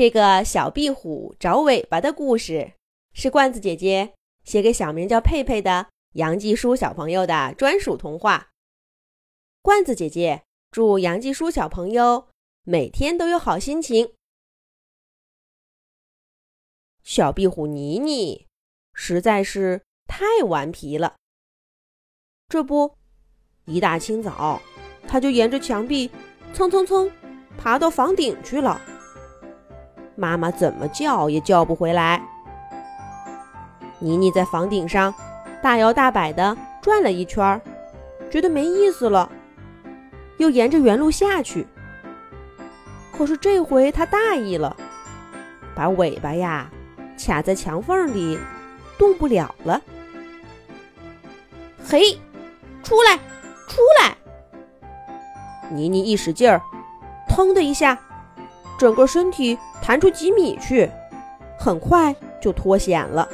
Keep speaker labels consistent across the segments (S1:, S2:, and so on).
S1: 这个小壁虎找尾巴的故事，是罐子姐姐写给小名叫佩佩的杨继书小朋友的专属童话。罐子姐姐祝杨继书小朋友每天都有好心情。小壁虎妮妮实在是太顽皮了，这不，一大清早，它就沿着墙壁蹭蹭蹭爬到房顶去了。妈妈怎么叫也叫不回来。妮妮在房顶上大摇大摆地转了一圈，觉得没意思了，又沿着原路下去。可是这回她大意了，把尾巴呀卡在墙缝里，动不了了。嘿，出来，出来！妮妮一使劲儿，腾的一下，整个身体。弹出几米去，很快就脱险了。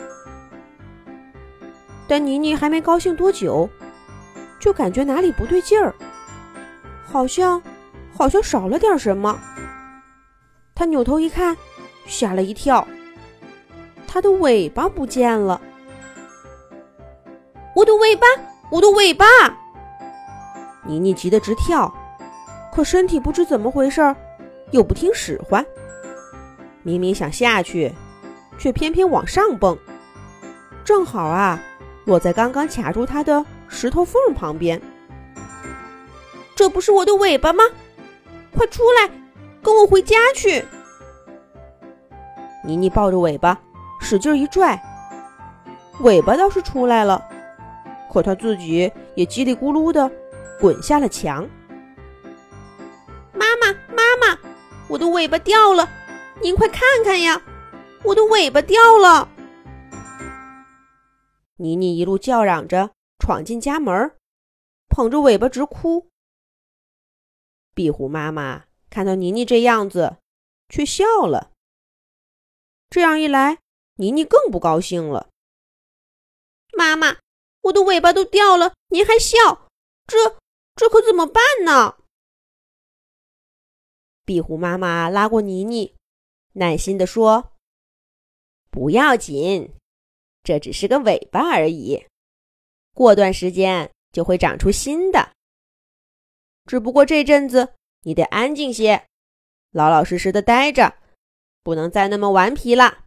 S1: 但妮妮还没高兴多久，就感觉哪里不对劲儿，好像好像少了点什么。她扭头一看，吓了一跳，她的尾巴不见了！我的尾巴，我的尾巴！妮妮急得直跳，可身体不知怎么回事，又不听使唤。明明想下去，却偏偏往上蹦，正好啊，落在刚刚卡住它的石头缝旁边。这不是我的尾巴吗？快出来，跟我回家去！妮妮抱着尾巴，使劲一拽，尾巴倒是出来了，可它自己也叽里咕噜的滚下了墙。妈妈，妈妈，我的尾巴掉了！您快看看呀，我的尾巴掉了！妮妮一路叫嚷着闯进家门，捧着尾巴直哭。壁虎妈妈看到妮妮这样子，却笑了。这样一来，妮妮更不高兴了。妈妈，我的尾巴都掉了，您还笑，这这可怎么办呢？壁虎妈妈拉过妮妮。耐心地说：“不要紧，这只是个尾巴而已，过段时间就会长出新的。只不过这阵子你得安静些，老老实实的待着，不能再那么顽皮了。”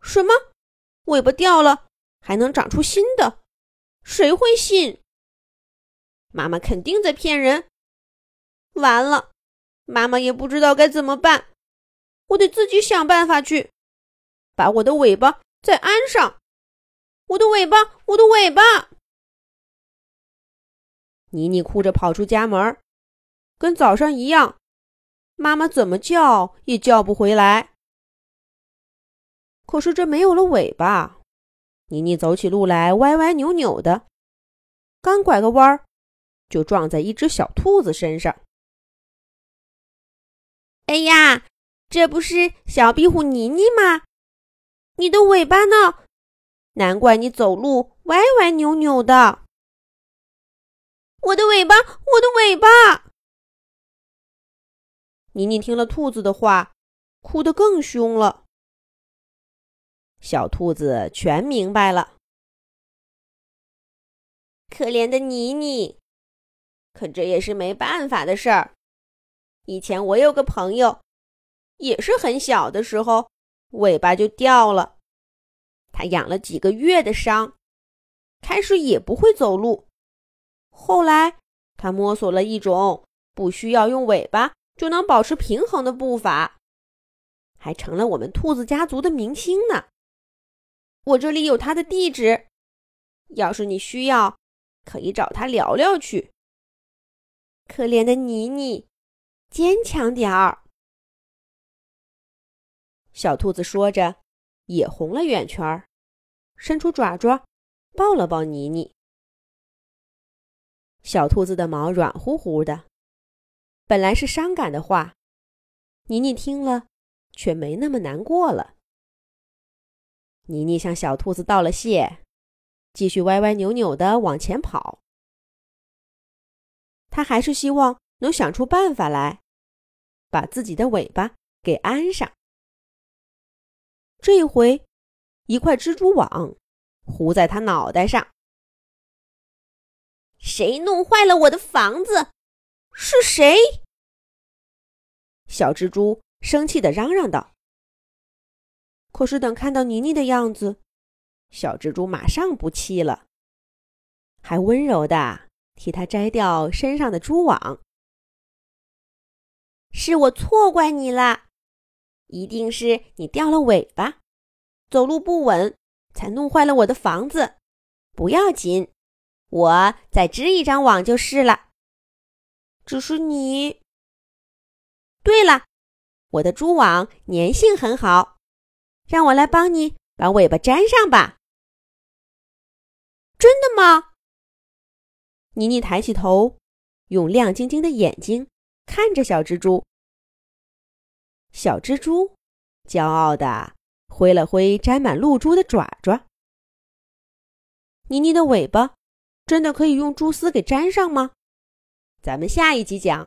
S1: 什么？尾巴掉了还能长出新的？谁会信？妈妈肯定在骗人。完了，妈妈也不知道该怎么办。我得自己想办法去把我的尾巴再安上。我的尾巴，我的尾巴！妮妮哭着跑出家门，跟早上一样，妈妈怎么叫也叫不回来。可是这没有了尾巴，妮妮走起路来歪歪扭扭的，刚拐个弯儿，就撞在一只小兔子身上。哎呀！这不是小壁虎妮妮吗？你的尾巴呢？难怪你走路歪歪扭扭的。我的尾巴，我的尾巴！妮妮听了兔子的话，哭得更凶了。小兔子全明白了，可怜的妮妮，可这也是没办法的事儿。以前我有个朋友。也是很小的时候，尾巴就掉了。他养了几个月的伤，开始也不会走路。后来他摸索了一种不需要用尾巴就能保持平衡的步伐，还成了我们兔子家族的明星呢。我这里有他的地址，要是你需要，可以找他聊聊去。可怜的妮妮，坚强点儿。小兔子说着，也红了眼圈儿，伸出爪爪，抱了抱妮妮。小兔子的毛软乎乎的，本来是伤感的话，妮妮听了却没那么难过了。妮妮向小兔子道了谢，继续歪歪扭扭的往前跑。她还是希望能想出办法来，把自己的尾巴给安上。这回，一块蜘蛛网糊在他脑袋上。
S2: 谁弄坏了我的房子？是谁？
S1: 小蜘蛛生气的嚷嚷道。可是等看到妮妮的样子，小蜘蛛马上不气了，还温柔的替他摘掉身上的蛛网。
S2: 是我错怪你了，一定是你掉了尾巴，走路不稳，才弄坏了我的房子。不要紧，我再织一张网就是了。只是你……对了，我的蛛网粘性很好，让我来帮你把尾巴粘上吧。真的吗？
S1: 妮妮抬起头，用亮晶晶的眼睛。看着小蜘蛛，小蜘蛛骄傲地挥了挥沾满露珠的爪爪。妮妮的尾巴真的可以用蛛丝给粘上吗？咱们下一集讲。